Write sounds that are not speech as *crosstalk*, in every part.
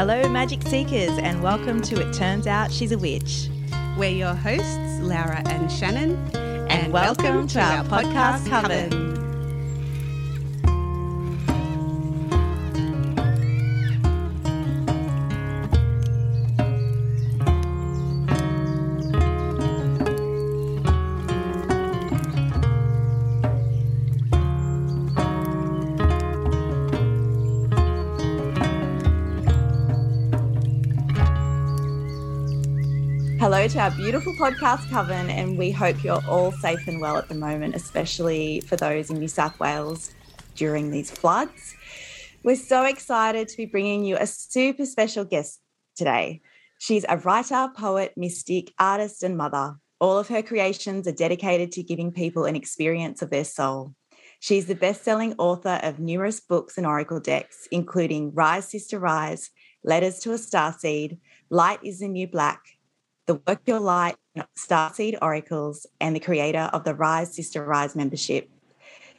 Hello, Magic Seekers, and welcome to It Turns Out She's a Witch. We're your hosts, Laura and Shannon, and, and welcome, welcome, to, our, our podcast, Coven. To our beautiful podcast coven, and we hope you're all safe and well at the moment, especially for those in New South Wales during these floods. We're so excited to be bringing you a super special guest today. She's a writer, poet, mystic, artist, and mother. All of her creations are dedicated to giving people an experience of their soul. She's the best selling author of numerous books and oracle decks, including Rise, Sister Rise, Letters to a Starseed, Light is the New Black, the Work Your Light Starseed Oracles, and the creator of the Rise Sister Rise membership.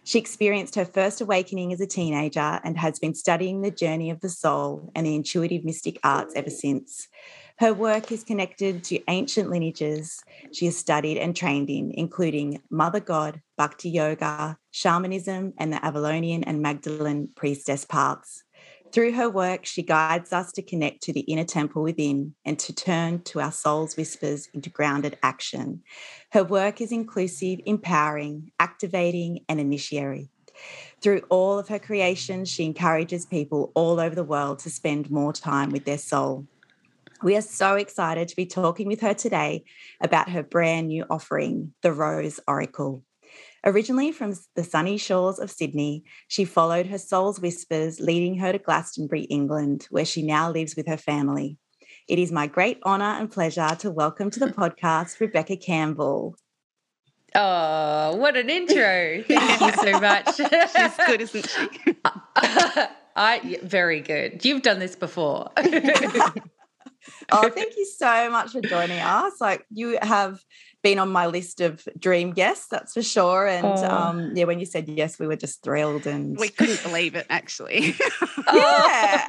She experienced her first awakening as a teenager and has been studying the journey of the soul and the intuitive mystic arts ever since. Her work is connected to ancient lineages she has studied and trained in, including Mother God, Bhakti Yoga, shamanism, and the Avalonian and Magdalene priestess paths. Through her work, she guides us to connect to the inner temple within and to turn to our soul's whispers into grounded action. Her work is inclusive, empowering, activating, and initiatory. Through all of her creations, she encourages people all over the world to spend more time with their soul. We are so excited to be talking with her today about her brand new offering, the Rose Oracle. Originally from the sunny shores of Sydney, she followed her soul's whispers, leading her to Glastonbury, England, where she now lives with her family. It is my great honour and pleasure to welcome to the *laughs* podcast Rebecca Campbell. Oh, what an intro! *laughs* *laughs* Thank you so much. She's good, isn't she? I very good. You've done this before. oh, thank you so much for joining us. Like you have been on my list of dream guests, that's for sure. And oh. um, yeah, when you said yes, we were just thrilled and we couldn't believe it actually. *laughs* *laughs* yeah.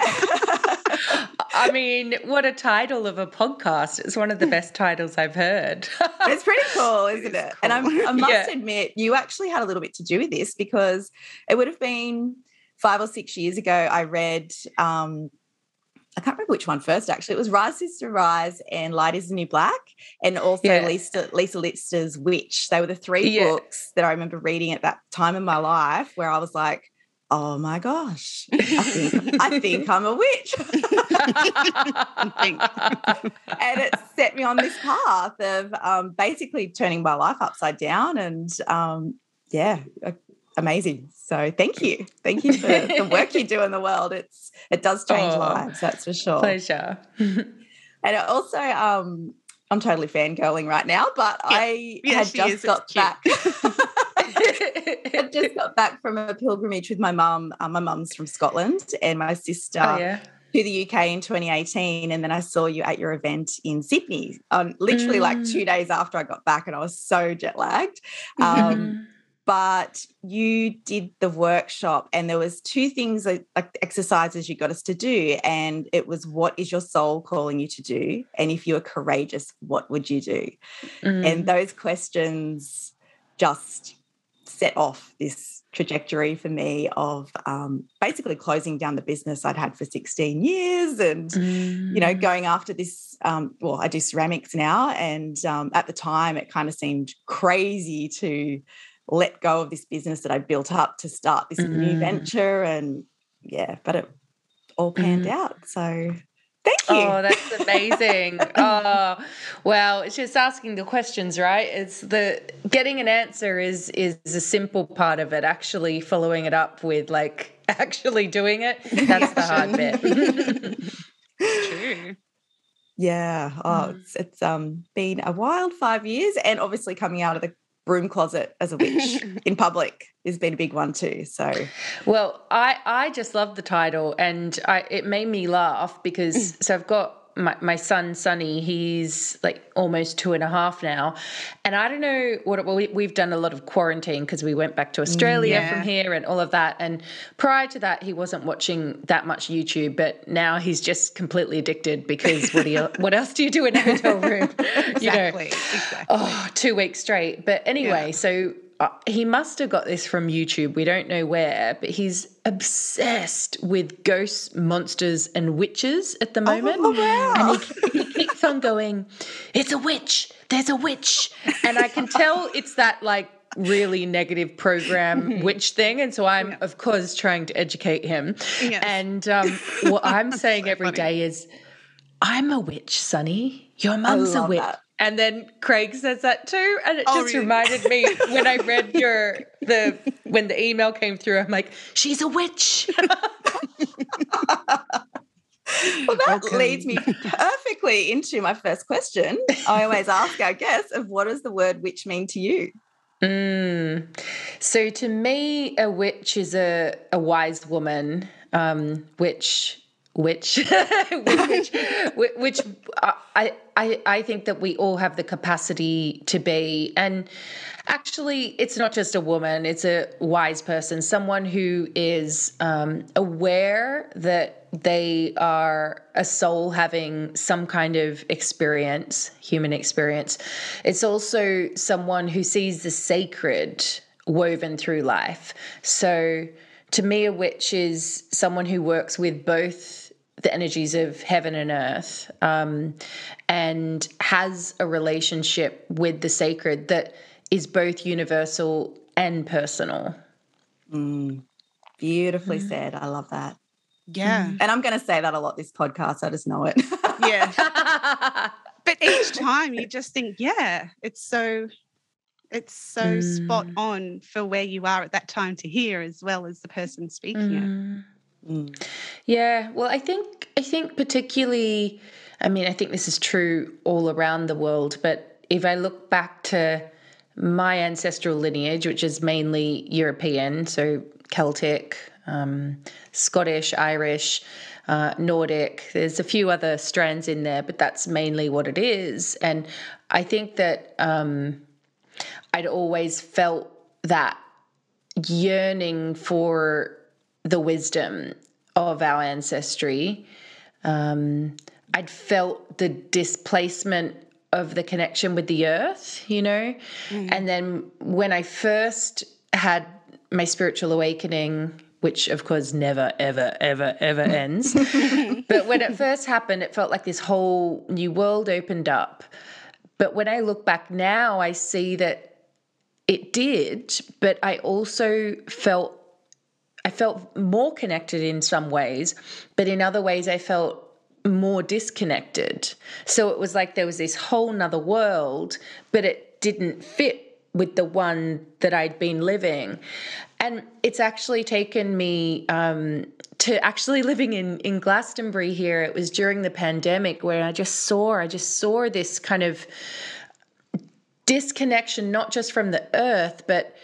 I mean, what a title of a podcast. It's one of the best titles I've heard. it's pretty cool, *laughs* isn't it? Cool. And I'm, i must yeah. admit, you actually had a little bit to do with this because it would have been five or six years ago. I read um, I can't remember which one first actually. It was Rise Sister Rise and Light is the New Black, and also yeah. Lisa, Lisa Lister's Witch. They were the three yeah. books that I remember reading at that time in my life where I was like, oh my gosh, I think, I think I'm a witch. *laughs* and it set me on this path of um, basically turning my life upside down. And um, yeah, amazing. So thank you. Thank you for the work you do in the world. It's it does *laughs* change oh, lives, that's for sure. Pleasure. *laughs* and also um I'm totally fangirling right now, but yeah. I yeah, had just got back. *laughs* I just got back from a pilgrimage with my mum. Uh, my mum's from Scotland and my sister oh, yeah. to the UK in 2018. And then I saw you at your event in Sydney, um, literally mm. like two days after I got back, and I was so jet lagged. Um, but you did the workshop and there was two things like exercises you got us to do and it was what is your soul calling you to do and if you were courageous what would you do mm. and those questions just set off this trajectory for me of um, basically closing down the business I'd had for 16 years and, mm. you know, mm. going after this. Um, well, I do ceramics now. And um, at the time, it kind of seemed crazy to let go of this business that I built up to start this mm. new venture. And yeah, but it all panned mm. out. So Thank you. Oh, that's amazing. oh, well, it's just asking the questions, right? It's the getting an answer is is a simple part of it. Actually following it up with like *laughs* actually doing it, *laughs* that's the hard bit. *laughs* True. Yeah. Oh, mm. it's it's um been a wild five years and obviously coming out of the broom closet as a witch *laughs* in public has been a big one too. So, well, I I just love the title, and I it made me laugh because mm. so I've got my, my son Sonny, he's like almost two and a half now. And I don't know what well, we, we've done a lot of quarantine because we went back to mm, Australia Yeah. from here and all of that. And prior to that, he wasn't watching that much YouTube, but now he's just completely addicted because what do you, *laughs* what else do you do in a hotel room? *laughs* You know, Exactly. Exactly. oh, two weeks straight. But anyway, Yeah. so uh, he must have got this from YouTube. We don't know where, but he's obsessed with ghosts, monsters, and witches at the moment. Oh, wow. And he, he keeps on going, It's a witch. There's a witch. And I can tell it's that like really negative program witch thing. And so I'm, of course, trying to educate him. Yes. And um, what *laughs* I'm saying every day is, I'm a witch, Sonny. Your mum's a witch. that. And then Craig says that too, and it Oh, just really? reminded me *laughs* when I read your the when the email came through. I'm like, she's a witch. *laughs* Well, that Welcome. leads me perfectly into my first question. I always ask our guests of what does the word witch mean to you? Mm. So to me, a witch is a, a wise woman, um, which which *laughs* which which, which I, I I think that we all have the capacity to be. And actually it's not just a woman it's a wise person someone who is um, aware that they are a soul having some kind of experience human experience. It's also someone who sees the sacred woven through life. So to me a witch is someone who works with both the energies of heaven and earth um, and has a relationship with the sacred that is both universal and personal. Beautifully said. I love that. Yeah. And I'm going to say that a lot this podcast. I just know it. Yeah. *laughs* But each time you just think, yeah, it's so it's so spot Mm. on for where you are at that time to hear as well as the person speaking it. Mm. Yeah, well, I think I think particularly, I mean, I think this is true all around the world. But if I look back to my ancestral lineage, which is mainly European, so Celtic, um, Scottish, Irish, uh, Nordic. There's a few other strands in there, but that's mainly what it is. And I think that um, I'd always felt that yearning for the wisdom of our ancestry. Um, I'd felt the displacement of the connection with the earth, you know? And then when I first had my spiritual awakening, which of course never, ever, ever, ever *laughs* ends, but when it first happened, it felt like this whole new world opened up. But when I look back now, I see that it did, but I also felt I felt more connected in some ways, but in other ways I felt more disconnected. So it was like there was this whole nother world, but it didn't fit with the one that I'd been living. And it's actually taken me um, to actually living in, in Glastonbury here. It was during the pandemic where I just saw, I just saw this kind of disconnection, not just from the earth, but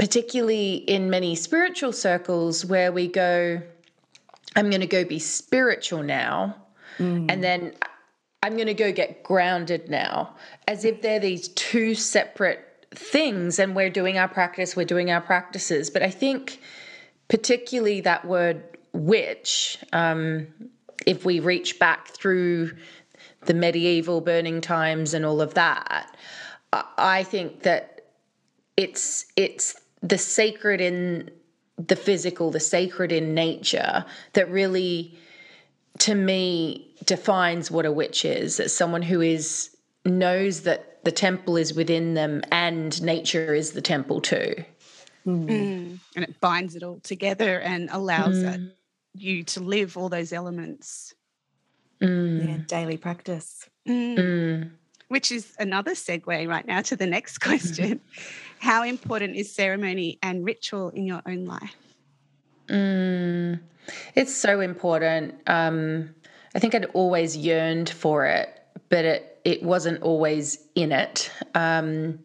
particularly in many spiritual circles where we go, I'm going to go be spiritual now. And then I'm going to go get grounded now, as if they're these two separate things. And we're doing our practice, we're doing our practices. But I think, particularly that word witch, um, if we reach back through the medieval burning times and all of that, I think that it's it's the sacred in the physical, the sacred in nature that really, to me, defines what a witch is. It's someone who is knows that the temple is within them and nature is the temple too. Mm. And it binds it all together and allows Mm. that you to live all those elements. Mm. Yeah, daily practice. Mm. Mm. Which is another segue right now to the next *laughs* question. *laughs* How important is ceremony and ritual in your own life? Mm. It's so important. Um, I think I'd always yearned for it, but it it wasn't always in it. Um,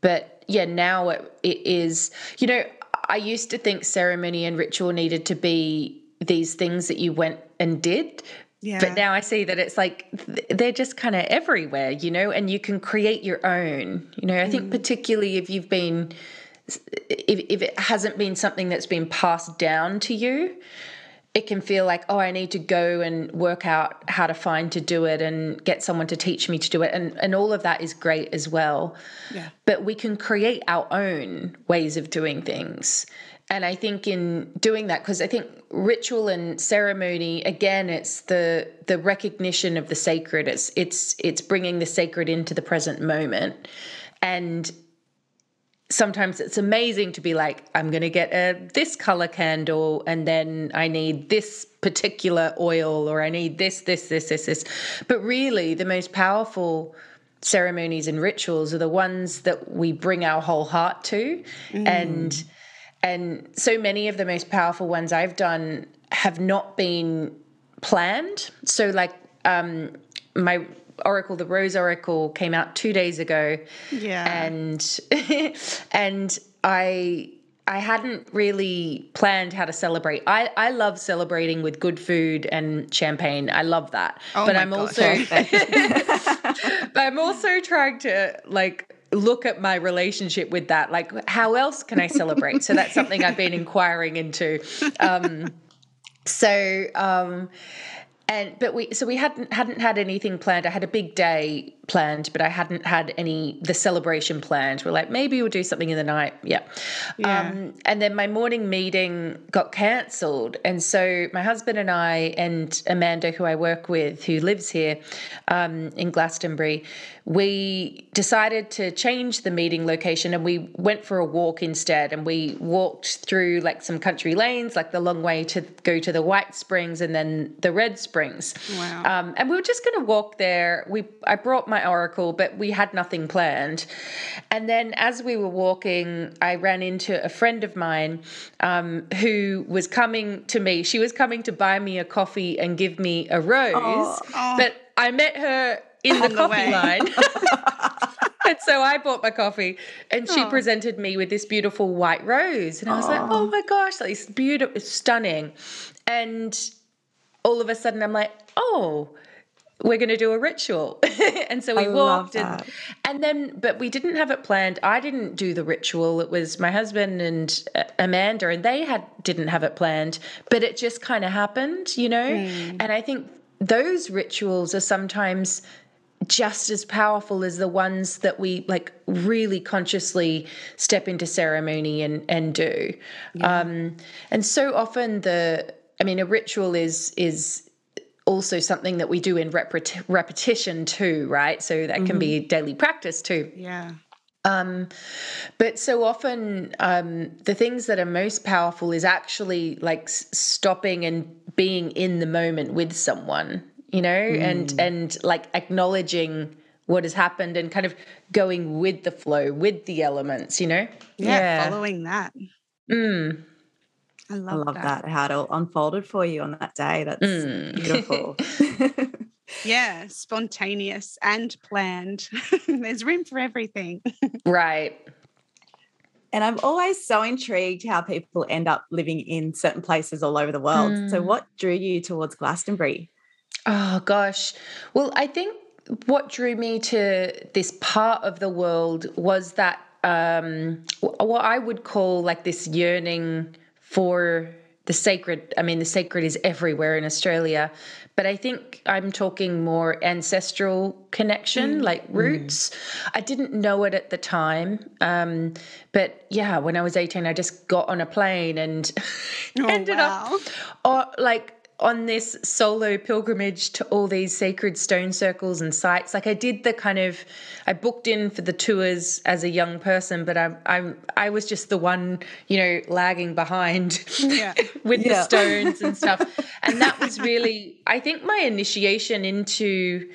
but yeah, now it, it is. You know, I used to think ceremony and ritual needed to be these things that you went and did, Yeah. But now I see that it's like they're just kind of everywhere, you know, and you can create your own. You know, I think mm. particularly if you've been, if, if it hasn't been something that's been passed down to you, it can feel like, oh, I need to go and work out how to find to do it and get someone to teach me to do it. And, and all of that is great as well. Yeah. But we can create our own ways of doing things. And I think in doing that, because I think ritual and ceremony, again, it's the the recognition of the sacred. It's it's it's bringing the sacred into the present moment, and sometimes it's amazing to be like, I'm going to get a this color candle, and then I need this particular oil, or I need this, this, this, this, this. But really, the most powerful ceremonies and rituals are the ones that we bring our whole heart to, mm. and and so many of the most powerful ones I've done have not been planned. So, like um, my oracle, the Rose Oracle, came out two days ago Yeah. and *laughs* and I I hadn't really planned how to celebrate. I I love celebrating with good food and champagne. I love that. Oh but my I'm gosh. also *laughs* but I'm also trying to like look at my relationship with that. Like how else can I celebrate? so that's something I've been inquiring into. Um so um and but we so we hadn't hadn't had anything planned. I had a big day planned, but I hadn't had any the celebration planned. We're like maybe we'll do something in the night. Yeah. Yeah. Um, and then my morning meeting got cancelled, and so my husband and I and Amanda, who I work with, who lives here um, in Glastonbury, we decided to change the meeting location, and we went for a walk instead. And we walked through like some country lanes, like the long way to go to the White Springs and then the Red Springs. Wow. Um, and we were just going to walk there. We I brought my oracle, but we had nothing planned. And then as we were walking, I ran into a friend of mine um, who was coming to me. She was coming to buy me a coffee and give me a rose, Oh. but I met her in *laughs* the coffee line. *laughs* And so I bought my coffee and she Oh. presented me with this beautiful white rose. And I was like, oh my gosh, like, it's beautiful, it's stunning. And all of a sudden I'm like, oh, we're going to do a ritual. *laughs* and so we I walked and, and then, but we didn't have it planned. I didn't do the ritual. It was my husband and uh, Amanda, and they had didn't have it planned, but it just kind of happened, you know? And I think those rituals are sometimes just as powerful as the ones that we like really consciously step into ceremony and and do. Um and so often the i mean a ritual is is also something that we do in repeti- repetition too right? So that can be daily practice too. Yeah. um, but so often, um, the things that are most powerful is actually like s- stopping and being in the moment with someone, you know, and and like acknowledging what has happened and kind of going with the flow, with the elements, you know. Yeah. Following that. Mm. I I love, love that. how it all unfolded for you on that day. That's Mm. beautiful. *laughs* *laughs* Yeah. Spontaneous and planned. *laughs* There's room for everything. Right. and I'm always so intrigued how people end up living in certain places all over the world. So, Mm. what drew you towards Glastonbury? Oh gosh. Well, I think what drew me to this part of the world was that um what I would call like this yearning for the sacred. I mean, the sacred is everywhere in Australia, but I think I'm talking more ancestral connection, like roots. I didn't know it at the time. Um, but yeah, when I was 18, I just got on a plane and *laughs* Oh, ended wow. up or like on this solo pilgrimage to all these sacred stone circles and sites like i did the kind of i booked in for the tours as a young person but i'm i'm i was just the one you know lagging behind Yeah. *laughs* with the stones and stuff *laughs* and that was really i think my initiation into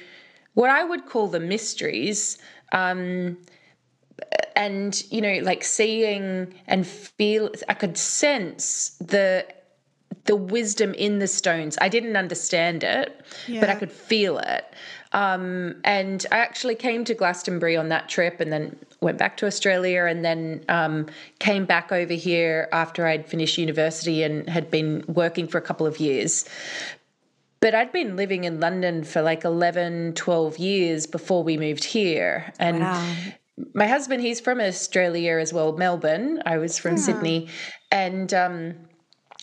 what i would call the mysteries um and you know like seeing and feel i could sense the the wisdom in the stones i didn't understand it but i could feel it um, and i actually came to glastonbury on that trip and then went back to australia and then um, came back over here after i'd finished university and had been working for a couple of years but I'd been living in London for like 11, 12 years before we moved here. And wow. my husband, he's from Australia as well, Melbourne. I was from yeah. Sydney. And um,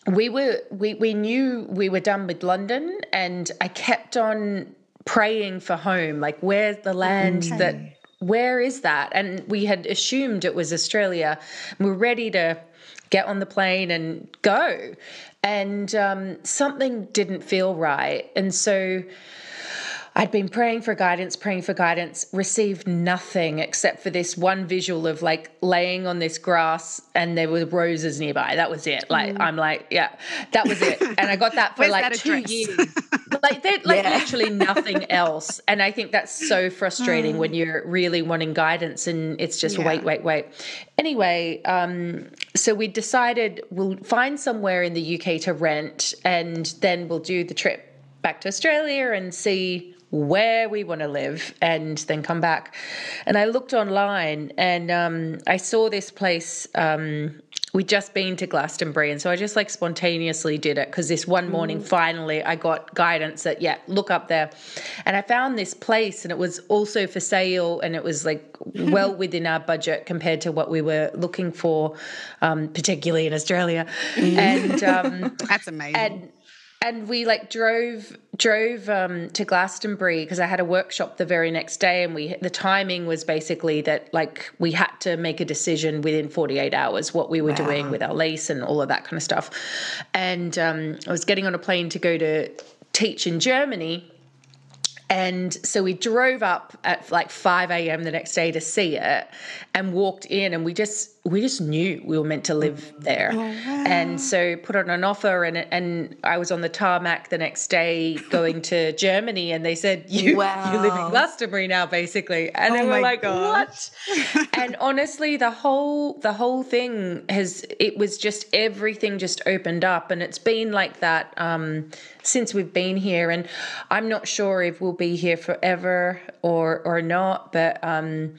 we were we we knew we were done with London and I kept on praying for home. Like where's the land okay. that where is that? And we had assumed it was Australia. We we're ready to get on the plane and go. And um, something didn't feel right. And so I'd been praying for guidance, praying for guidance, received nothing except for this one visual of like laying on this grass and there were roses nearby. That was it. Like, mm. I'm like, yeah, that was it. *laughs* And I got that for like that two years. like, like yeah. literally nothing *laughs* else. And I think that's so frustrating mm. when you're really wanting guidance and it's just yeah. wait, wait, wait. Anyway, um, so we decided we'll find somewhere in the UK to rent and then we'll do the trip back to Australia and see where we want to live and then come back. And I looked online and um, I saw this place. Um, we'd just been to Glastonbury. And so I just like spontaneously did it because this one morning, mm. finally, I got guidance that, yeah, look up there. And I found this place and it was also for sale and it was like *laughs* well within our budget compared to what we were looking for, um, particularly in Australia. Mm. And um, *laughs* that's amazing. And, and we like drove drove um, to Glastonbury because I had a workshop the very next day, and we the timing was basically that like we had to make a decision within 48 hours what we were wow. doing with our lease and all of that kind of stuff. And um, I was getting on a plane to go to teach in Germany and so we drove up at like 5 a.m. the next day to see it and walked in and we just we just knew we were meant to live there. Oh, wow. And so put on an offer and and I was on the tarmac the next day going to *laughs* Germany and they said you wow. you live in Glastonbury now basically. And oh I like, gosh. what? *laughs* and honestly the whole the whole thing has it was just everything just opened up and it's been like that um since we've been here. And I'm not sure if we'll be here forever or or not. But um,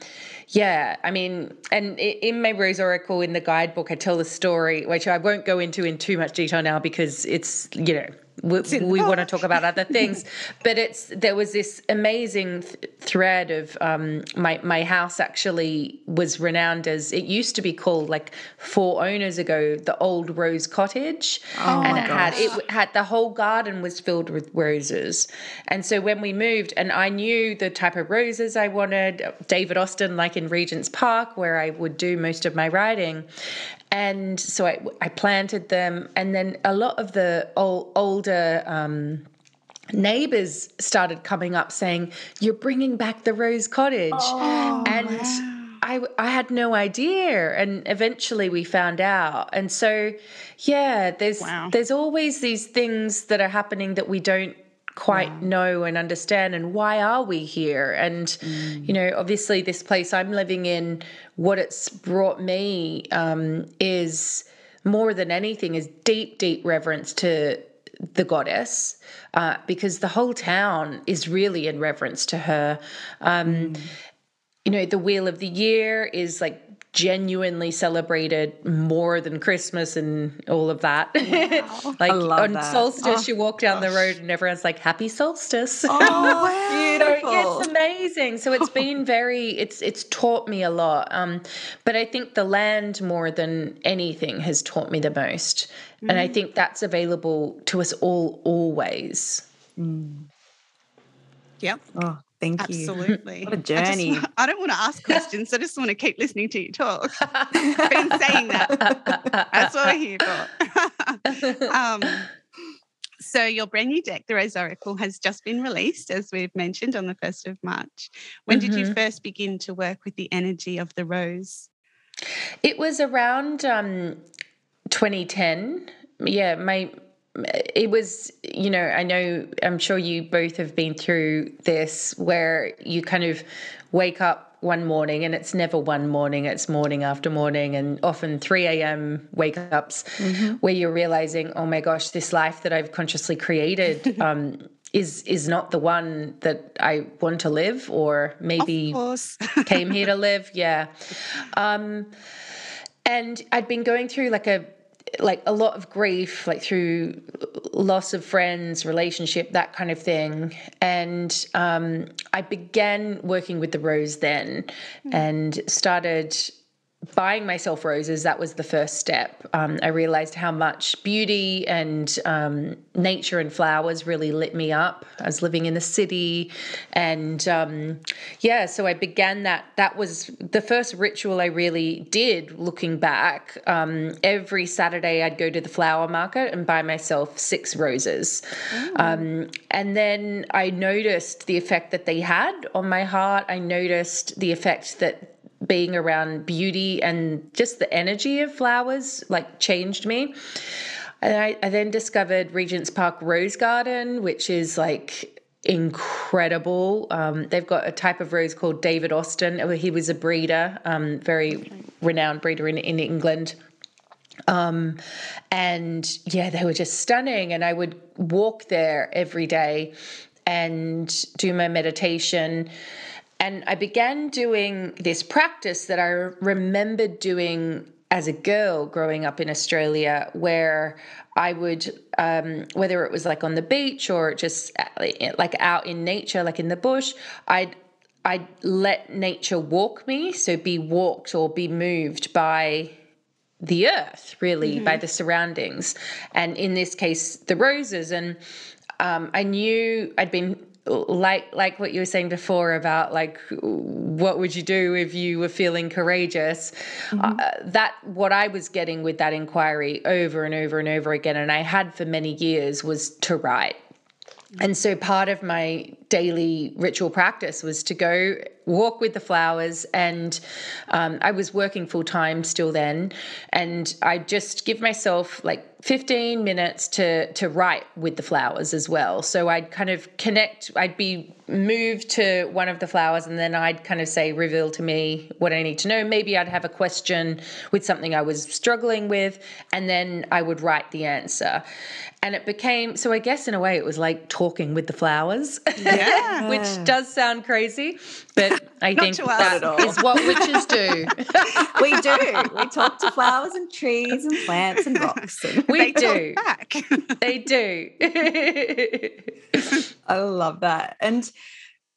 yeah, I mean, and in my Rose Oracle in the guidebook, I tell the story, which I won't go into in too much detail now because it's you know we, we want to talk about other things. *laughs* But it's there was this amazing th- thread of um, my my house actually was renowned as it used to be called like four owners ago the old rose cottage. Oh and it gosh. had it had the whole garden was filled with roses. And so when we moved and I knew the type of roses I wanted David Austin like in Regent's Park where I would do most of my writing and so I, I planted them and then a lot of the old, older um, neighbors started coming up saying you're bringing back the rose cottage oh, and wow. I, I had no idea and eventually we found out and so yeah there's wow. there's always these things that are happening that we don't quite yeah. know and understand and why are we here and mm. you know obviously this place i'm living in what it's brought me um, is more than anything is deep deep reverence to the goddess uh, because the whole town is really in reverence to her um, mm. you know the wheel of the year is like genuinely celebrated more than Christmas and all of that. *laughs* Wow. like on that. solstice, oh, you walk down gosh. the road and everyone's like, "Happy solstice!" Oh, *laughs* you know, it's amazing. So it's been *laughs* very, it's it's taught me a lot. Um, but I think the land more than anything has taught me the most, mm. and I mm. think that's available to us all always. Mm. Yep. Oh, Thank you. Absolutely. *laughs* What a journey. I, just, *laughs* I, don't want to ask *laughs* questions. I just want to keep listening to you talk. I've been saying that. That's what we're here for. um, so your brand new deck, the Rose Oracle, has just been released, as we've mentioned, on the 1st of March. When mm-hmm. did you mm-hmm. first begin to work with the energy of the rose? It was around um, 2010. Yeah, my it was you know i know i'm sure you both have been through this where you kind of wake up one morning and it's never one morning it's morning after morning and often 3 a.m wake ups mm-hmm. where you're realizing oh my gosh this life that i've consciously created *laughs* um, is is not the one that i want to live or maybe *laughs* came here to live. Yeah. Um, and i'd been going through like a like a lot of grief, like through loss of friends, relationship, that kind of thing. And um, I began working with the rose then mm. and started buying myself roses, that was the first step. Um, I realized how much beauty and um, nature and flowers really lit me up. I was living in the city, and um, yeah, so I began that. That was the first ritual I really did. Looking back, um, every Saturday I'd go to the flower market and buy myself six roses, mm. and then I noticed the effect that they had on my heart. I noticed the effect that being around beauty and just the energy of flowers like changed me. And I, I then discovered Regent's Park Rose Garden, which is like incredible. Um, they've got a type of rose called David Austin. He was a breeder, um, very renowned breeder in, in England. Um, and yeah, they were just stunning. And I would walk there every day and do my meditation and I began doing this practice that I remembered doing as a girl growing up in Australia, where I would, um, whether it was like on the beach or just uh, like out in nature, like in the bush, I'd I'd let nature walk me, so be walked or be moved by the earth, really, mm-hmm. by the surroundings, and in this case, the roses. And um, I knew I'd been like like what you were saying before about like what would you do if you were feeling courageous mm-hmm. uh, that what i was getting with that inquiry over and over and over again and i had for many years was to write and so part of my daily ritual practice was to go walk with the flowers. And um, I was working full time still then. And I just give myself like 15 minutes to to write with the flowers as well. So I'd kind of connect, I'd be moved to one of the flowers and then I'd kind of say, reveal to me what I need to know. Maybe I'd have a question with something I was struggling with, and then I would write the answer. And it became so I guess in a way it was like talking with the flowers. Yeah. *laughs* which does sound crazy, but I think that is what witches do. *laughs* we do. We talk to flowers and trees and plants and rocks. And we do. Back. *laughs* they do. I love that. And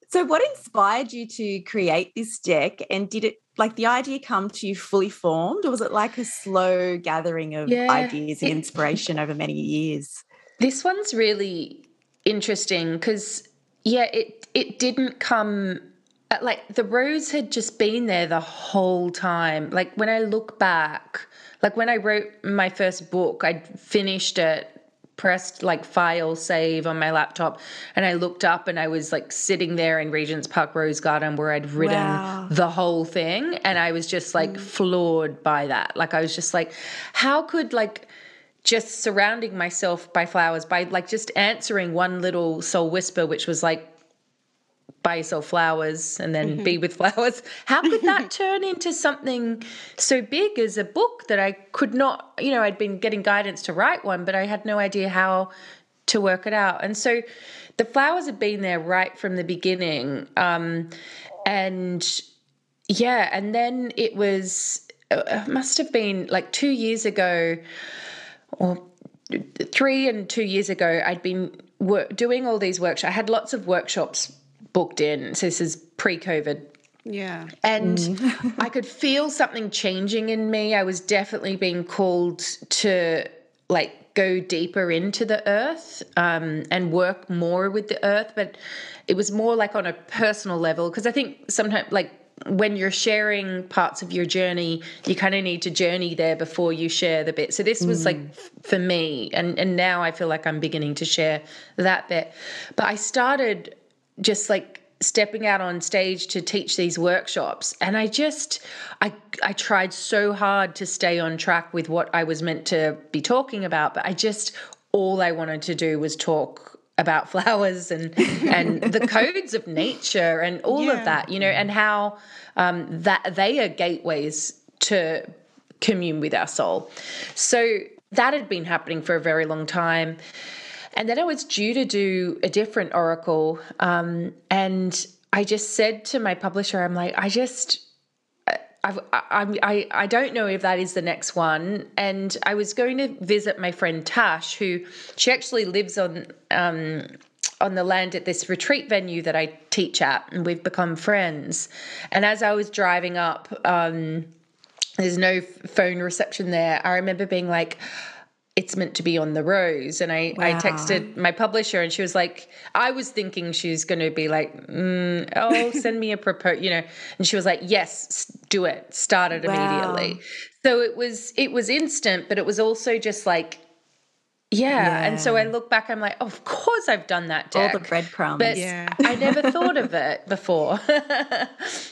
so, what inspired you to create this deck? And did it like the idea come to you fully formed, or was it like a slow gathering of yeah, ideas and inspiration over many years? This one's really interesting because yeah, it it didn't come uh, like the rose had just been there the whole time. Like when I look back, like when I wrote my first book, I'd finished it, pressed like file save on my laptop, and I looked up and I was like sitting there in Regent's Park Rose Garden where I'd written wow. the whole thing. And I was just like mm. floored by that. Like I was just like, how could like just surrounding myself by flowers by like just answering one little soul whisper which was like buy yourself flowers and then mm-hmm. be with *laughs* flowers how could that *laughs* turn into something so big as a book that i could not you know i'd been getting guidance to write one but i had no idea how to work it out and so the flowers had been there right from the beginning um, and yeah and then it was uh, it must have been like two years ago or three and two years ago, I'd been doing all these workshops. I had lots of workshops booked in. So this is pre COVID. Yeah. And mm. *laughs* I could feel something changing in me. I was definitely being called to like go deeper into the earth um, and work more with the earth. But it was more like on a personal level because I think sometimes like when you're sharing parts of your journey, you kind of need to journey there before you share the bit. So this was mm. like for me, and and now I feel like I'm beginning to share that bit. But I started just like stepping out on stage to teach these workshops. And i just i i tried so hard to stay on track with what i was meant to be talking about but i just all i wanted to do was talk about *laughs* flowers and and the *laughs* codes of nature and all yeah. of that you know and how um, that they are gateways to commune with our soul. So that had been happening for a very long time and then i was due to do a different oracle um, and i just said to my publisher i'm like i just I, I, I don't know if that is the next one. And I was going to visit my friend Tash, who she actually lives on um, on the land at this retreat venue that I teach at, and we've become friends. And as I was driving up, um, there's no phone reception there. I remember being like, it's meant to be on the rose. And I, wow. I texted my publisher and she was like, I was thinking she's going to be like, mm, oh, *laughs* send me a proposal, you know. And she was like, yes, do it. Start it wow. immediately. So it was, it was instant, but it was also just like, yeah. yeah. And so I look back, I'm like, oh, of course I've done that deck. All the breadcrumbs. But yeah. I never thought of *laughs* it before.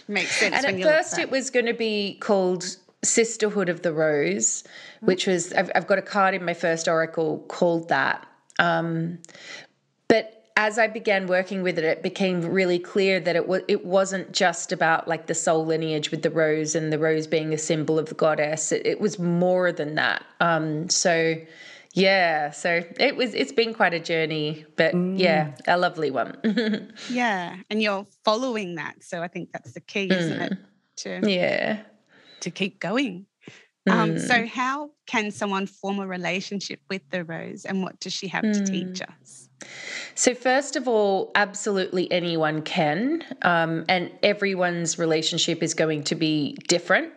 Makes sense. And at first it was going to be called Sisterhood of the Rose, which was, I've, I've got a card in my first oracle called that. Um, but as I began working with it, it became really clear that it was it wasn't just about like the soul lineage with the rose and the rose being a symbol of the goddess. It, it was more than that. Um, so yeah, so it was. It's been quite a journey, but mm. yeah, a lovely one. *laughs* yeah, and you're following that, so I think that's the key, isn't mm. it? To yeah, to keep going. Mm. Um, so, mm. how can someone form a relationship with the rose, and what does she have to teach mm. us? So, first of all, absolutely anyone can, um, and everyone's relationship is going to be different.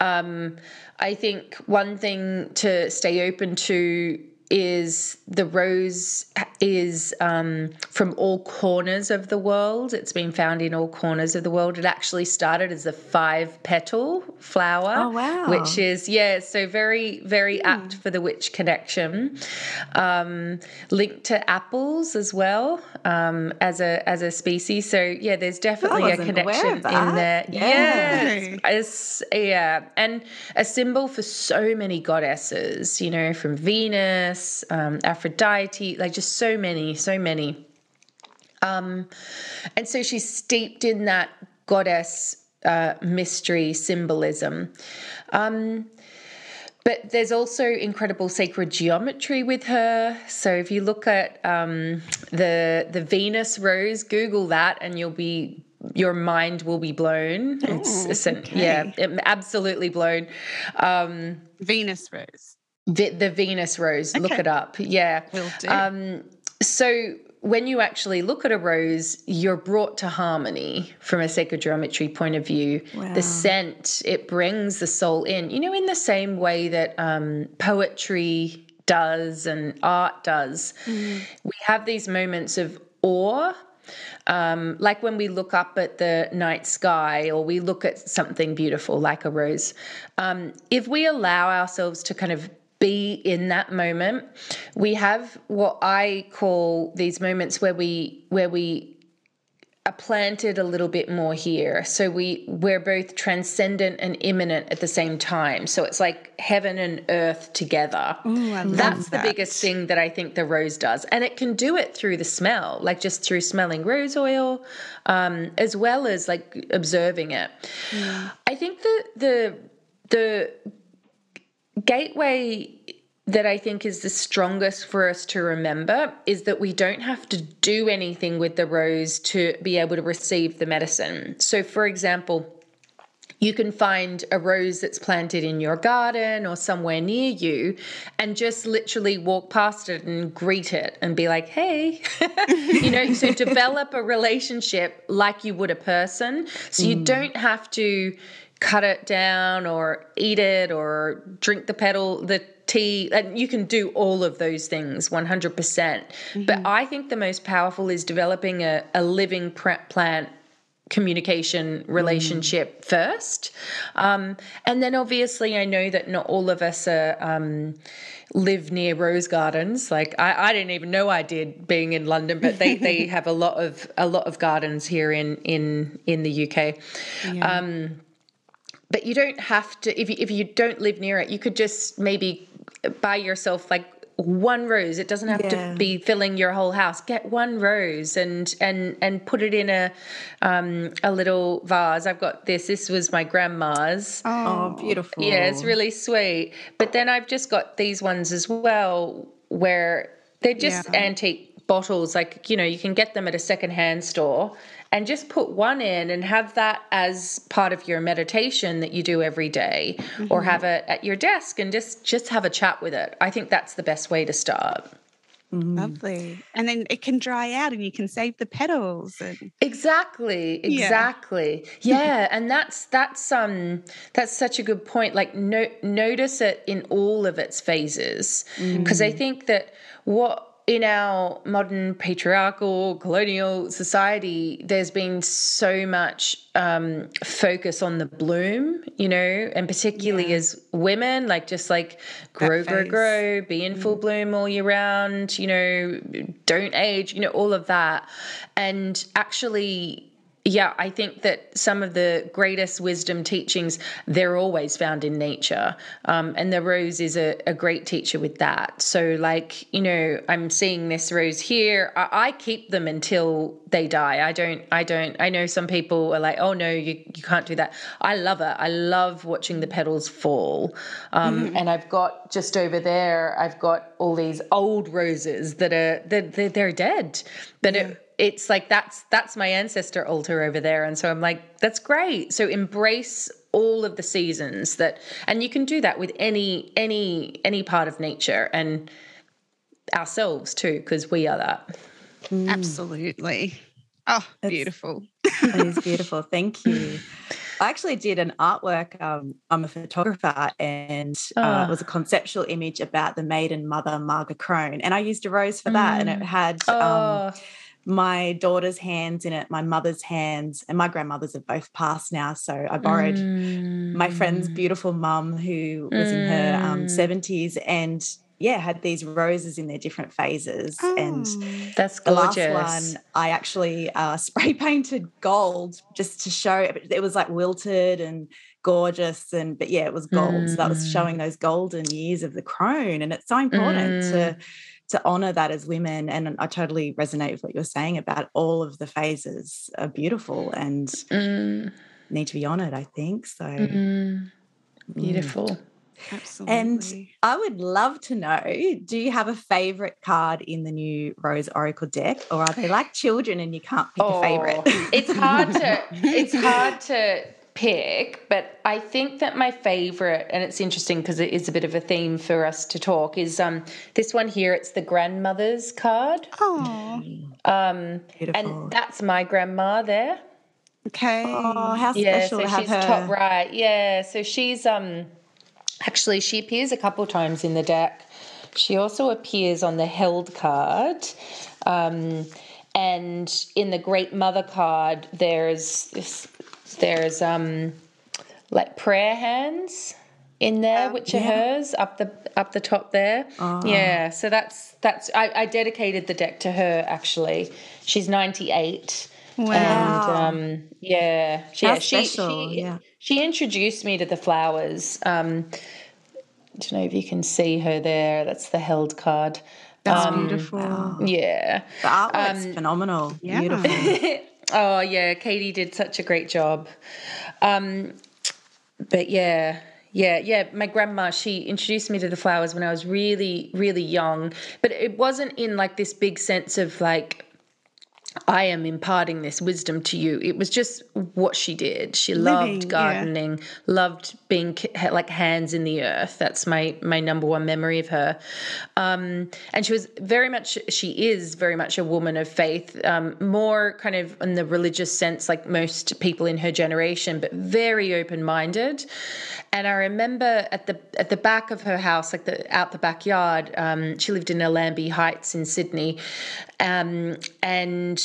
Um, I think one thing to stay open to is the rose is um, from all corners of the world. It's been found in all corners of the world. It actually started as a five petal flower. Oh, wow. Which is, yeah, so very, very mm. apt for the witch connection. Um, linked to apples as well um, as a as a species. So, yeah, there's definitely a connection in there. Yeah. Yes. Yeah. And a symbol for so many goddesses, you know, from Venus um, Aphrodite, like just so many, so many. Um, and so she's steeped in that goddess uh, mystery symbolism. Um, but there's also incredible sacred geometry with her. So if you look at um, the the Venus rose, Google that, and you'll be your mind will be blown. It's, it's an, yeah, absolutely blown. Um, Venus rose. The, the Venus rose. Okay. Look it up. Yeah. Will do. Um, so when you actually look at a rose, you're brought to harmony from a sacred geometry point of view. Wow. The scent, it brings the soul in. You know, in the same way that um, poetry does and art does, mm. we have these moments of awe. Um, like when we look up at the night sky or we look at something beautiful like a rose, um, if we allow ourselves to kind of be in that moment. We have what I call these moments where we where we are planted a little bit more here. So we we're both transcendent and immanent at the same time. So it's like heaven and earth together. Ooh, That's that. the biggest thing that I think the rose does, and it can do it through the smell, like just through smelling rose oil, um, as well as like observing it. Mm. I think the the the gateway that I think is the strongest for us to remember is that we don't have to do anything with the rose to be able to receive the medicine. So, for example, you can find a rose that's planted in your garden or somewhere near you and just literally walk past it and greet it and be like, hey, *laughs* you know, so develop a relationship like you would a person. So you mm. don't have to cut it down or eat it or drink the petal the tea. And you can do all of those things 100%. Mm hmm but i think the most powerful is developing a, a living plant communication relationship mm. first. Um, and then obviously i know that not all of us are um, live near rose gardens. Like I, I, didn't even know i did being in london but they, they *laughs* have a lot of a lot of gardens here in in in the uk yeah. um, but you don't have to if you, if you don't live near it you could just maybe buy yourself like one rose. It doesn't have yeah. to be filling your whole house. Get one rose and and and put it in a um a little vase. I've got this. This was my grandma's. Oh, oh beautiful. Yeah it's really sweet. But then i've just got these ones as well where they're just yeah. antique bottles. Like you know you can get them at a secondhand store and just put one in and have that as part of your meditation that you do every day, mm-hmm. or have it at your desk and just just have a chat with it. I think that's the best way to start. Mm. Lovely. And then it can dry out and you can save the petals and Exactly. Exactly. Yeah. yeah. *laughs* and that's that's um that's such a good point. Like no, notice it in all of its phases. Because mm. I think that what in our modern patriarchal colonial society, there's been so much um, focus on the bloom, you know, and particularly yeah. as women, like just like grow, grow, grow, be in full mm. bloom all year round, you know, don't age, you know, all of that. And actually, yeah, I think that some of the greatest wisdom teachings, they're always found in nature. Um, and the rose is a, a, great teacher with that. So, like, you know, I'm seeing this rose here. I, I, keep them until they die. I don't, I don't, I know some people are like, oh no, you, you can't do that. I love it. I love watching the petals fall. Um, mm-hmm. And I've got just over there, I've got all these old roses that are, they're, they're dead. But yeah. it, it's like that's that's my ancestor altar over there and so i'm like that's great so embrace all of the seasons that and you can do that with any any any part of nature and ourselves too because we are that mm. absolutely oh it's, beautiful that is *laughs* beautiful thank you I actually did an artwork. Um, I'm a photographer, and uh, oh. it was a conceptual image about the maiden mother, Marga Crone, and I used a rose for that, mm. and it mm. had oh. um, my daughter's hands in it, my mother's hands, and my grandmothers have both passed now. So I borrowed mm. my friend's mm. beautiful mum who was mm. in her um, 70s mm. and yeah, had these roses in their different phases. Oh, and that's gorgeous. The last one, I actually uh, *laughs* spray painted gold just to show it. It was like wilted and gorgeous, and but yeah, it was gold. Mm. So that was showing mm. those golden years of the crone, and it's so important to to honor that as women. And I totally resonate with what you're saying about all of the phases are beautiful and mm. need to be honored, I think. So mm. beautiful. Mm. Absolutely. And I would love to know do you have a favorite card in the new Rose Oracle deck or are they like children and you can't pick oh, a favorite? it's hard to it's *laughs* hard to pick, but I think that my favorite, and it's interesting because it is a bit of a theme for us to talk, is um this one here. It's the grandmother's card. Oh, um, and that's my grandma there. Okay. Oh, how yeah, special so to have she's her. top right. Yeah, so she's um actually she appears a couple times in the deck. She also appears on the held card. Um, and in the Great Mother card, there's this there's um like prayer hands in there, which are hers up the up the top there. Oh. Yeah, so that's that's I, I, dedicated the deck to her actually. She's ninety eight. Wow. And um, yeah, she, How yeah, she, special. she, yeah. she introduced me to the flowers. Um, I don't know if you can see her there. That's the held card. That's um, beautiful. Yeah. The artwork's um, phenomenal. Yeah. *laughs* Beautiful. Oh yeah, Katie did such a great job. Um, but yeah, yeah, yeah. My grandma, she introduced me to the flowers when I was really, really young. But it wasn't in like this big sense of like I am imparting this wisdom to you. It was just what she did. She Living, loved gardening, yeah. loved being like hands in the earth. That's my my number one memory of her. Um, and she was very much. She is very much a woman of faith, um, more kind of in the religious sense, like most people in her generation, but very open minded. And I remember at the at the back of her house, like the out the backyard, um, she lived in Allambie Heights in Sydney, um, and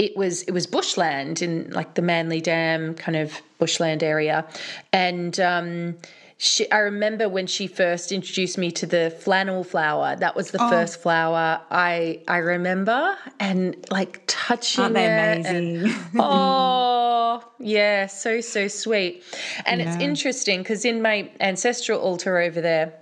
it was it was bushland in like the Manly Dam kind of bushland area, and. Um, she, I remember when she first introduced me to the flannel flower. That was the oh. first flower I I remember, and like touching Aren't they amazing? And, *laughs* *laughs* oh, yeah, so so sweet. And yeah. it's interesting because in my ancestral altar over there,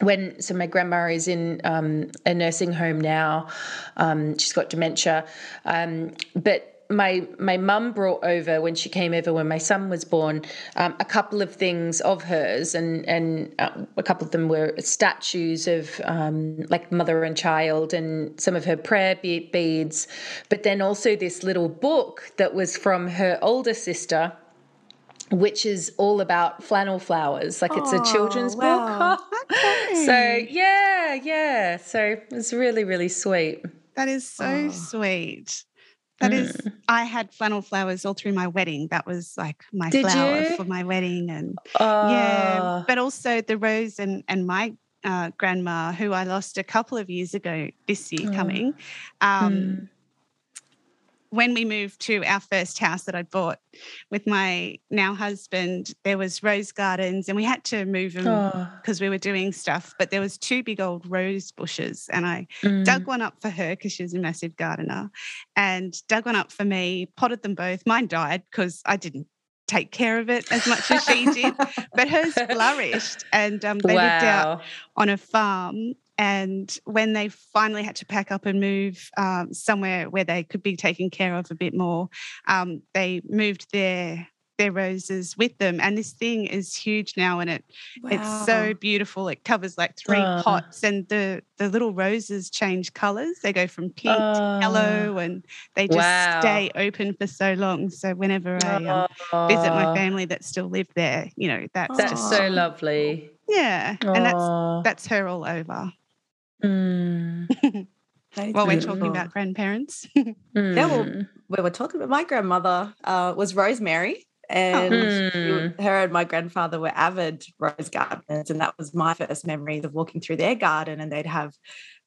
when so my grandma is in um, a nursing home now, um, she's got dementia, um, but my my mum brought over when she came over when my son was born um, a couple of things of hers, and and uh, a couple of them were statues of um, like mother and child, and some of her prayer beads, but then also this little book that was from her older sister which is all about flannel flowers. Like it's oh, a children's wow. book. *laughs* okay. So yeah, yeah. So it's really, really sweet. That is so oh. sweet. That mm. is, I had flannel flowers all through my wedding. That was like my Did flower you? for my wedding, and yeah. Ah. But also the rose and and my uh, grandma, who I lost a couple of years ago this year, oh. coming. Um, mm when we moved to our first house that I bought with my now husband, there was rose gardens and we had to move them because oh. we were doing stuff. But there was two big old rose bushes and I mm. dug one up for her because she was a massive gardener and dug one up for me, potted them both. Mine died because I didn't take care of it as much as she did, but hers *laughs* flourished and um, they wow. lived out on a farm and when they finally had to pack up and move um, somewhere where they could be taken care of a bit more, um, they moved their their roses with them. And this thing is huge now, and it wow. it's so beautiful. It covers like three uh. pots, and the the little roses change colours. They go from pink uh. to yellow, and they just wow. stay open for so long. So whenever I um, visit my family that still live there, you know that's that's just, so lovely. Yeah, and that's that's her all over. Mm. *laughs* While we're talking about grandparents. *laughs* mm. Yeah, well, we were talking about my grandmother uh, was Rosemary, and mm. her and my grandfather were avid rose gardeners, and that was my first memories of walking through their garden, and they'd have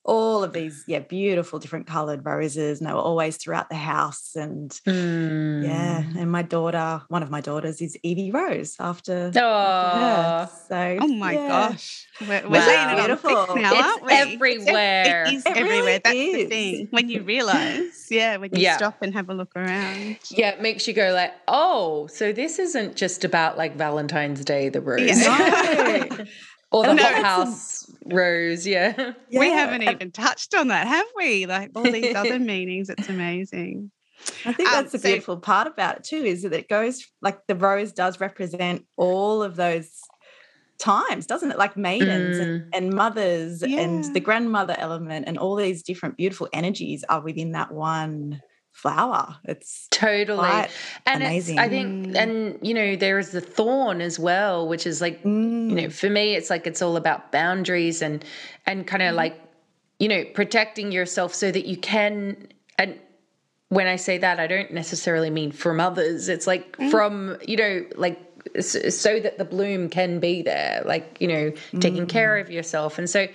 all of these, yeah, beautiful different colored roses. And they were always throughout the house. And mm. yeah, and my daughter, one of my daughters is Evie Rose after, oh. after So, oh my yeah. gosh. We're, we're wow. it beautiful. on now, it's aren't we? everywhere. It is it everywhere. Really That's is. the thing. When you *laughs* realize, yeah, when you yeah. stop and have a look around. Yeah, it makes you go like, oh, so this isn't just about like Valentine's Day, the rose. Yeah. *laughs* or the hot house rose yeah. yeah. we haven't even touched on that have we like all these *laughs* other meanings it's amazing I think that's um, the beautiful so, part about it too, is that it goes like the rose does represent all of those times, doesn't it? Like maidens mm. and, and, mothers yeah. and the grandmother element and all these different beautiful energies are within that one flower. It's totally and amazing. I think, and you know, there is the thorn as well, which is like, mm. you know, mm. for me, it's like it's all about boundaries and and kind of mm. like, you know, protecting yourself so that you can. And when I say that, I don't necessarily mean from others. It's like mm. from you know, like so that the bloom can be there, like, you know, taking care mm. of yourself. And so,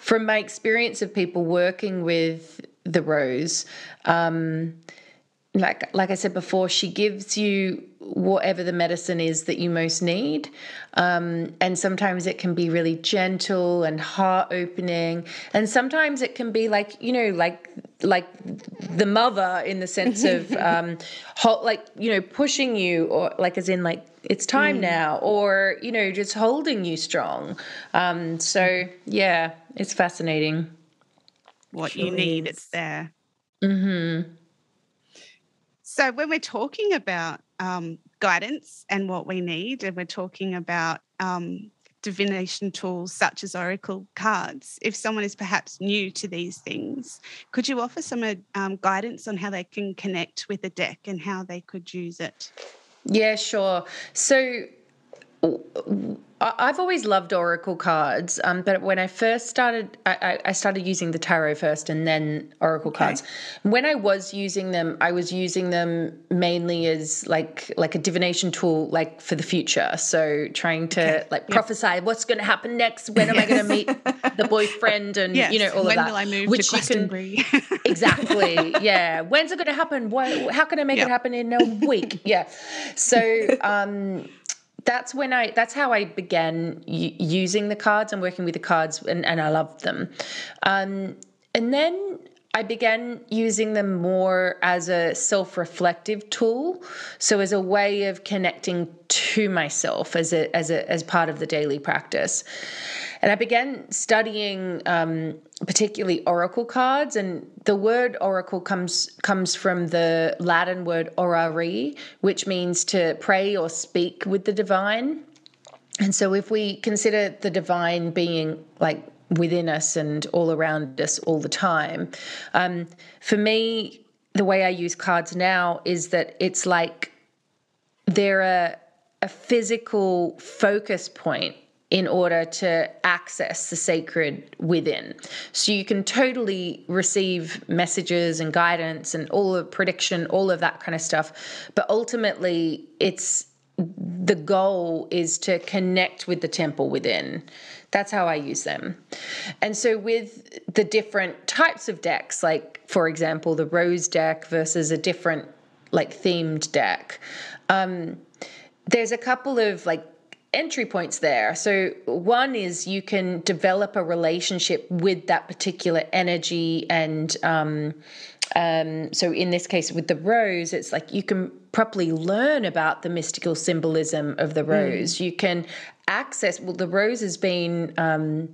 from my experience of people working with the rose. Um, like like I said before, she gives you whatever the medicine is that you most need, um, and sometimes it can be really gentle and heart opening, and sometimes it can be like you know like like the mother in the sense of *laughs* um, like you know pushing you or like as in like it's time mm. now or you know just holding you strong. Um, so yeah, it's fascinating what sure you need, is. it's there. Mm-hmm. So when we're talking about um, guidance and what we need, and we're talking about um, divination tools such as oracle cards, if someone is perhaps new to these things, could you offer some um, guidance on how they can connect with the deck and how they could use it? Yeah, sure. So I've always loved oracle cards, um, but when I first started, I, I, started using the tarot first, and then oracle okay. cards. When I was using them, I was using them mainly as like like a divination tool, like for the future. So trying to okay. like prophesy what's going to happen next. When am I going to meet the *laughs* boyfriend, and yes. you know all when of that. When will I move Which to Glastonbury? *laughs* exactly. Yeah. When's it going to happen? What, how can I make yep. it happen in a week? Yeah. So. *laughs* um that's when I that's how I began using the cards and working with the cards and, and I loved them. Um, and then I began using them more as a self reflective tool. So, as a way of connecting to myself as, a, as, a, as part of the daily practice. And I began studying um, particularly oracle cards, and the word oracle comes comes from the Latin word orare, which means to pray or speak with the divine. And so, if we consider the divine being like within us and all around us all the time, um, for me, the way I use cards now is that it's like they're a, a physical focus point in order to access the sacred within. So you can totally receive messages and guidance and all of prediction, all of that kind of stuff. But ultimately, it's the goal is to connect with the temple within. That's how I use them. And so, with the different types of decks, like for example, the rose deck versus a different, like themed deck, um, there's a couple of like entry points there. So, one is you can develop a relationship with that particular energy. And um, um, so, in this case, with the rose, it's like you can properly learn about the mystical symbolism of the rose. Mm. You can access, well, the rose has been um,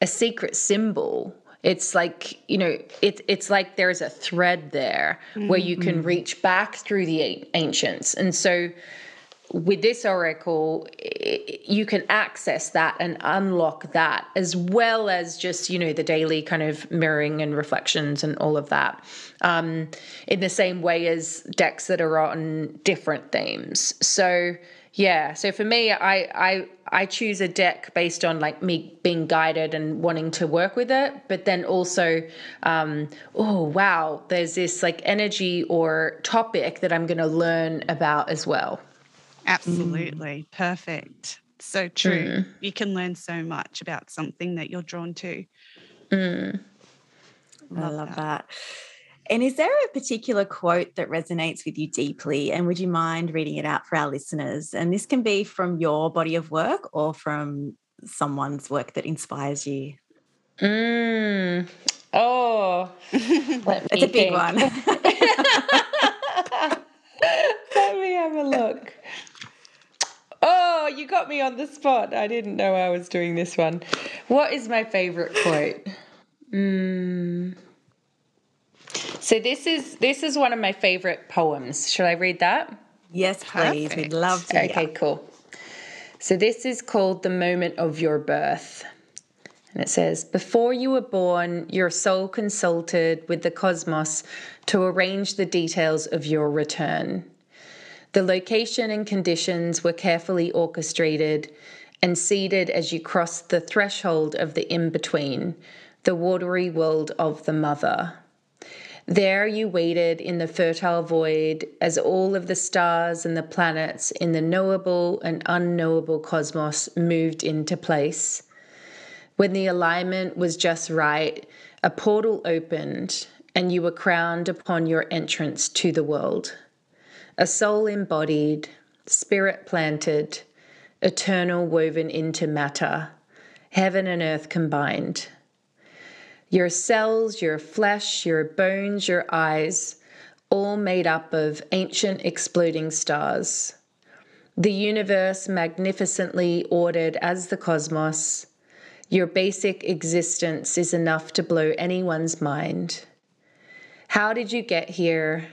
a secret symbol it's like you know it, it's like there's a thread there mm-hmm. where you can mm. reach back through the ancients and so with this oracle you can access that and unlock that as well as just you know the daily kind of mirroring and reflections and all of that um, in the same way as decks that are on different themes. So yeah so for me i i i choose a deck based on like me being guided and wanting to work with it but then also um, oh wow there's this like energy or topic that i'm going to learn about as well Absolutely. Mm. Perfect. So true. Mm. You can learn so much about something that you're drawn to. Mm. Love I love that. that. And is there a particular quote that resonates with you deeply? And would you mind reading it out for our listeners? And this can be from your body of work or from someone's work that inspires you. Mm. Oh, *laughs* it's a big one. *laughs* Let me have a look. Oh, you got me on the spot. I didn't know I was doing this one. What is my favorite quote? Mm. So this is this is one of my favorite poems. Should I read that? Yes, please. Perfect. We'd love to. Okay, cool. So this is called The Moment of Your Birth. And it says, Before you were born, your soul consulted with the cosmos to arrange the details of your return. The location and conditions were carefully orchestrated and seeded as you crossed the threshold of the in between, the watery world of the mother. There you waited in the fertile void as all of the stars and the planets in the knowable and unknowable cosmos moved into place. When the alignment was just right, a portal opened and you were crowned upon your entrance to the world a soul embodied, spirit planted, eternal woven into matter, heaven and earth combined. Your cells, your flesh, your bones, your eyes, all made up of ancient exploding stars. The universe magnificently ordered as the cosmos. Your basic existence is enough to blow anyone's mind. How did you get here?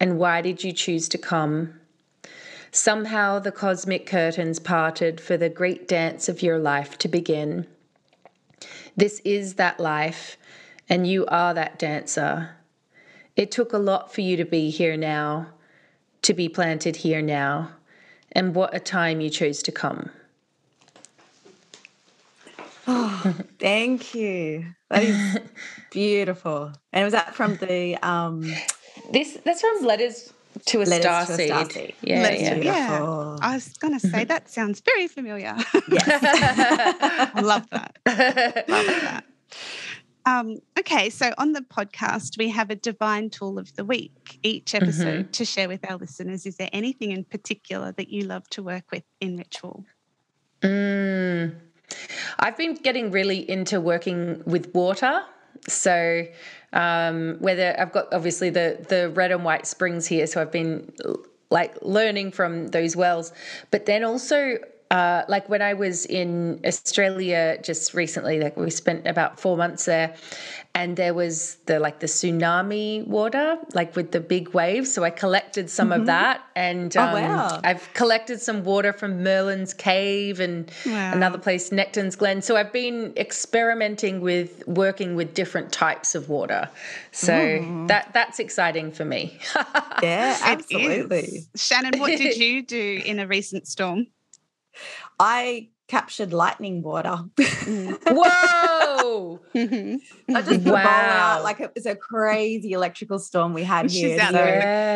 And why did you choose to come? Somehow the cosmic curtains parted for the great dance of your life to begin. This is that life, and you are that dancer. It took a lot for you to be here now, to be planted here now, and what a time you chose to come. Oh, thank you. That is *laughs* beautiful. And was that from the um this that's from letters to a, letters star, to a seed. star seed. Yeah, letters yeah. yeah. I was going to say that sounds very familiar. Yes, I *laughs* love that. Love that. Um, okay, so on the podcast, we have a divine tool of the week each episode mm-hmm. to share with our listeners. Is there anything in particular that you love to work with in ritual? Mm. I've been getting really into working with water So um, whether I've got obviously the the red and white springs here, so I've been like learning from those wells, but then also uh, like when I was in Australia just recently, like we spent about four months there, and there was the like the tsunami water, like with the big waves. So I collected some mm-hmm. of that, and um, oh, wow. I've collected some water from Merlin's Cave and wow. another place, Nectan's Glen. So I've been experimenting with working with different types of water. So mm. that that's exciting for me. *laughs* yeah, absolutely. Shannon, what did *laughs* you do in a recent storm? I captured lightning water. Mm. *laughs* Whoa! I just wow. out like it was a crazy electrical storm we had here. She's out so, there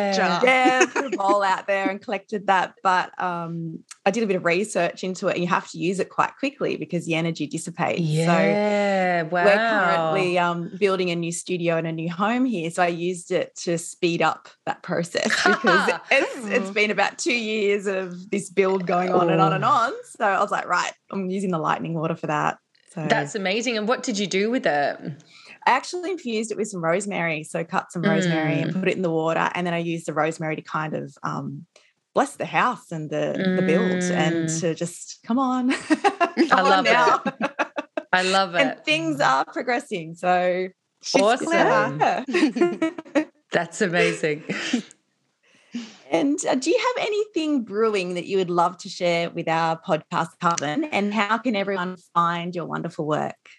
yeah, put a bowl *laughs* out there and collected that. But um, I did a bit of research into it, and you have to use it quite quickly because the energy dissipates. Yeah, so wow. We're currently um, building a new studio and a new home here, so I used it to speed up that process *laughs* because it's, it's been about two years of this build going on and on and on. So I was like, right. I'm using the lightning water for that. So that's amazing. And what did you do with it? I actually infused it with some rosemary. So cut some rosemary mm. and put it in the water. And then I used the rosemary to kind of um, bless the house and the, mm. the build and mm. to just come on. *laughs* come I love it. I *laughs* love it. And things are progressing. So awesome. That's amazing. And uh, do you have anything brewing that you would love to share with our podcast coven? And how can everyone find your wonderful work?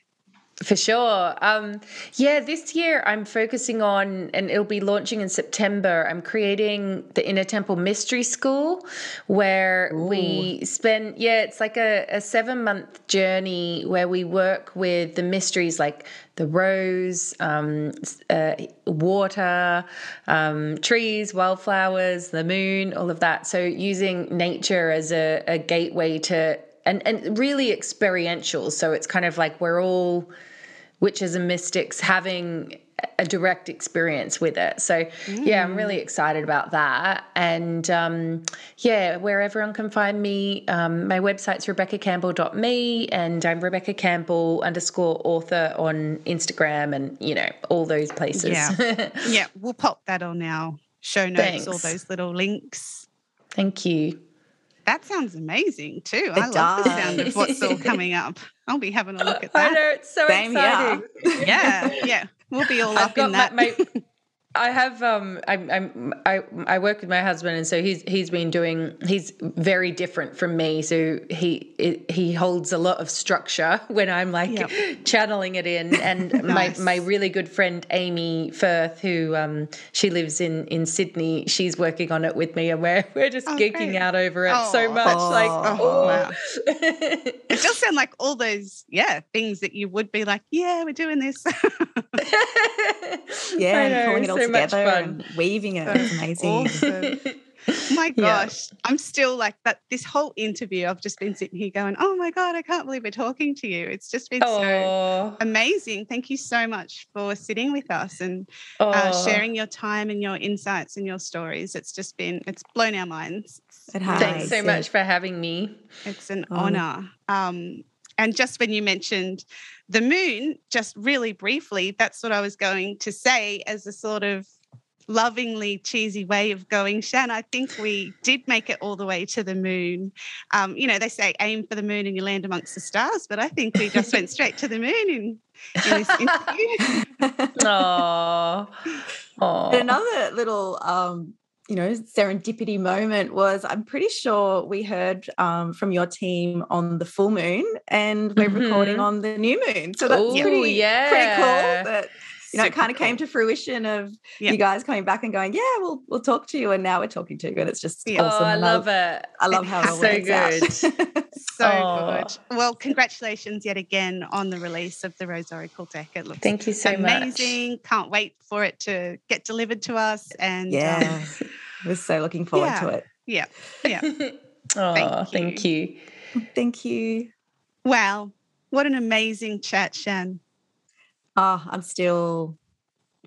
For sure. Um, yeah, this year I'm focusing on, and it'll be launching in September. I'm creating the Inner Temple Mystery School where Ooh. we spend, yeah, it's like a, a seven month journey where we work with the mysteries like the rose, um, uh, water, um, trees, wildflowers, the moon, all of that. So using nature as a, a gateway to and and really experiential. So it's kind of like we're all witches and mystics having a direct experience with it. So mm. yeah, I'm really excited about that. And um, yeah, where everyone can find me, um, my website's rebeccacampbell.me and I'm Rebecca Campbell underscore author on Instagram and you know all those places. Yeah, *laughs* yeah, we'll pop that on our show notes, Thanks. all those little links. Thank you. That sounds amazing too. It I does. love the sound of what's all coming up. I'll be having a look at *laughs* that. I know it's so Same, exciting. Yeah. yeah, *laughs* yeah. We'll be all I've up in that. My, my, I have um I'm I'm I I work with my husband and so he's he's been doing he's very different from me so he he holds a lot of structure *laughs* when I'm like yep. *laughs* channeling it in and *laughs* nice. my my really good friend Amy Firth who um she lives in in Sydney she's working on it with me and we're we're just oh, geeking great. out over it oh. so much oh. like oh, wow. it does sound like all those yeah things that you would be like yeah we're doing this yeah pulling it all together and weaving it. It's amazing. Awesome. *laughs* my gosh, yeah. I'm still like that. This whole interview, I've just been sitting here going, "Oh my god, I can't believe we're talking to you." It's just been Aww. so amazing. Thank you so much for sitting with us and uh, sharing your time and your insights and your stories. It's just been, it's blown our minds. It has. Thanks so much for having me. It's an oh. honor. Um, and just when you mentioned the moon, just really briefly, that's what I was going to say as a sort of lovingly cheesy way of going, Shan, I think we did make it all the way to the moon. Um, you know, they say aim for the moon and you land amongst the stars, but I think we just went straight to the moon in, in this interview. *laughs* Aww. Aww. *laughs* Another little um, you know serendipity moment was i'm pretty sure we heard um, from your team on the full moon and we're mm-hmm. recording on the new moon so that's Ooh, pretty, yeah. pretty cool that you know Super it kind of cool. came to fruition of you guys coming back and going yeah we'll we'll talk to you and now we're talking to you and it's just yeah. awesome. Oh, i love it. I love how it so good. *laughs* So oh. good. Well congratulations yet again on the release of the rose oracle deck. It looks thank you so amazing. much. can't wait for it to get delivered to us and yeah. um, *laughs* we're so looking forward yeah. to it. Yeah. Yeah. Oh *laughs* thank you. thank you. Thank you. Wow. What an amazing chat shan oh, I'm still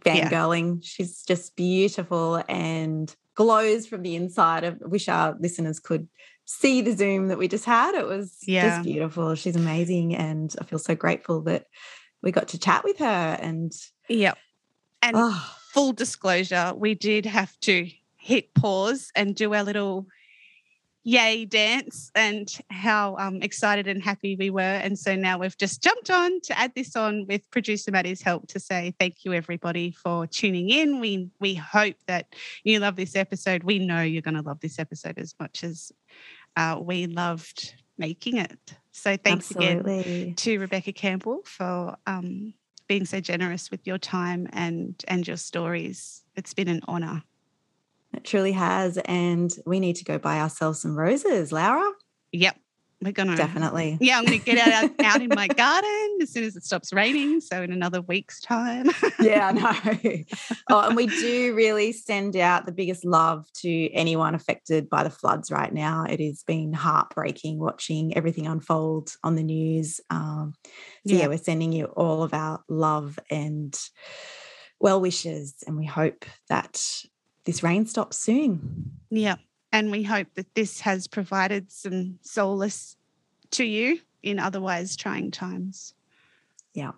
fangirling. Yeah. She's just beautiful and glows from the inside. I wish our listeners could see the Zoom that we just had. It was yeah. just beautiful. She's amazing. And I feel so grateful that we got to chat with her and Yep. And oh, full disclosure, we did have to hit pause and do our little yay dance and how um, excited and happy we were. And so now we've just jumped on to add this on with producer Maddie's help to say thank you everybody for tuning in. We we hope that you love this episode. We know you're going to love this episode as much as uh, we loved making it. So thanks again to Rebecca Campbell for um, being so generous with your time and and your stories. It's been an honour. It truly has. And we need to go buy ourselves some roses, Laura. Yep, we're gonna Definitely. Yeah, I'm gonna get out out in my garden as soon as it stops raining. So in another week's time. *laughs* yeah, I know. Oh, and we do really send out the biggest love to anyone affected by the floods right now. It has been heartbreaking watching everything unfold on the news. Um, so, yeah. Yeah. we're sending you all of our love and well wishes, and we hope that this rain stops soon. yeah, and we hope that this has provided some solace to you in otherwise trying times. Yeah.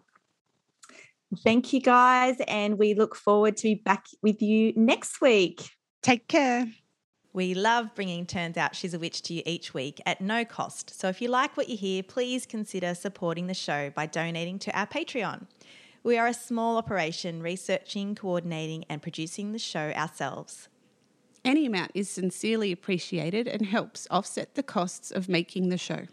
Thank you guys. And we look forward to be back with you next week. Take care. We love bringing Turns Out She's a Witch to you each week at no cost. So if you like what you hear, please consider supporting the show by donating to our Patreon. We are a small operation researching, coordinating, and producing the show ourselves. Any amount is sincerely appreciated and helps offset the costs of making the show.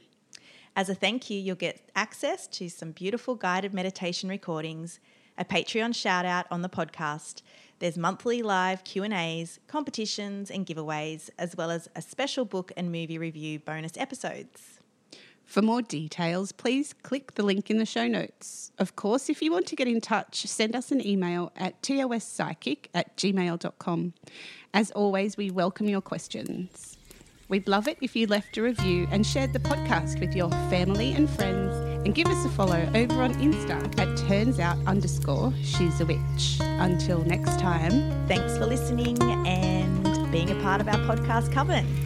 As a thank you, you'll get access to some beautiful guided meditation recordings, a Patreon shout out on the podcast. There's monthly live Q&As, competitions and giveaways, as well as a special book and movie review bonus episodes. For more details, please click the link in the show notes. Of course, if you want to get in touch, send us an email at tospsychic at gmail.com. As always, we welcome your questions. We'd love it if you left a review and shared the podcast with your family and friends and give us a follow over on Insta at turns out underscore she's a witch. Until next time. Thanks for listening and being a part of our podcast coven.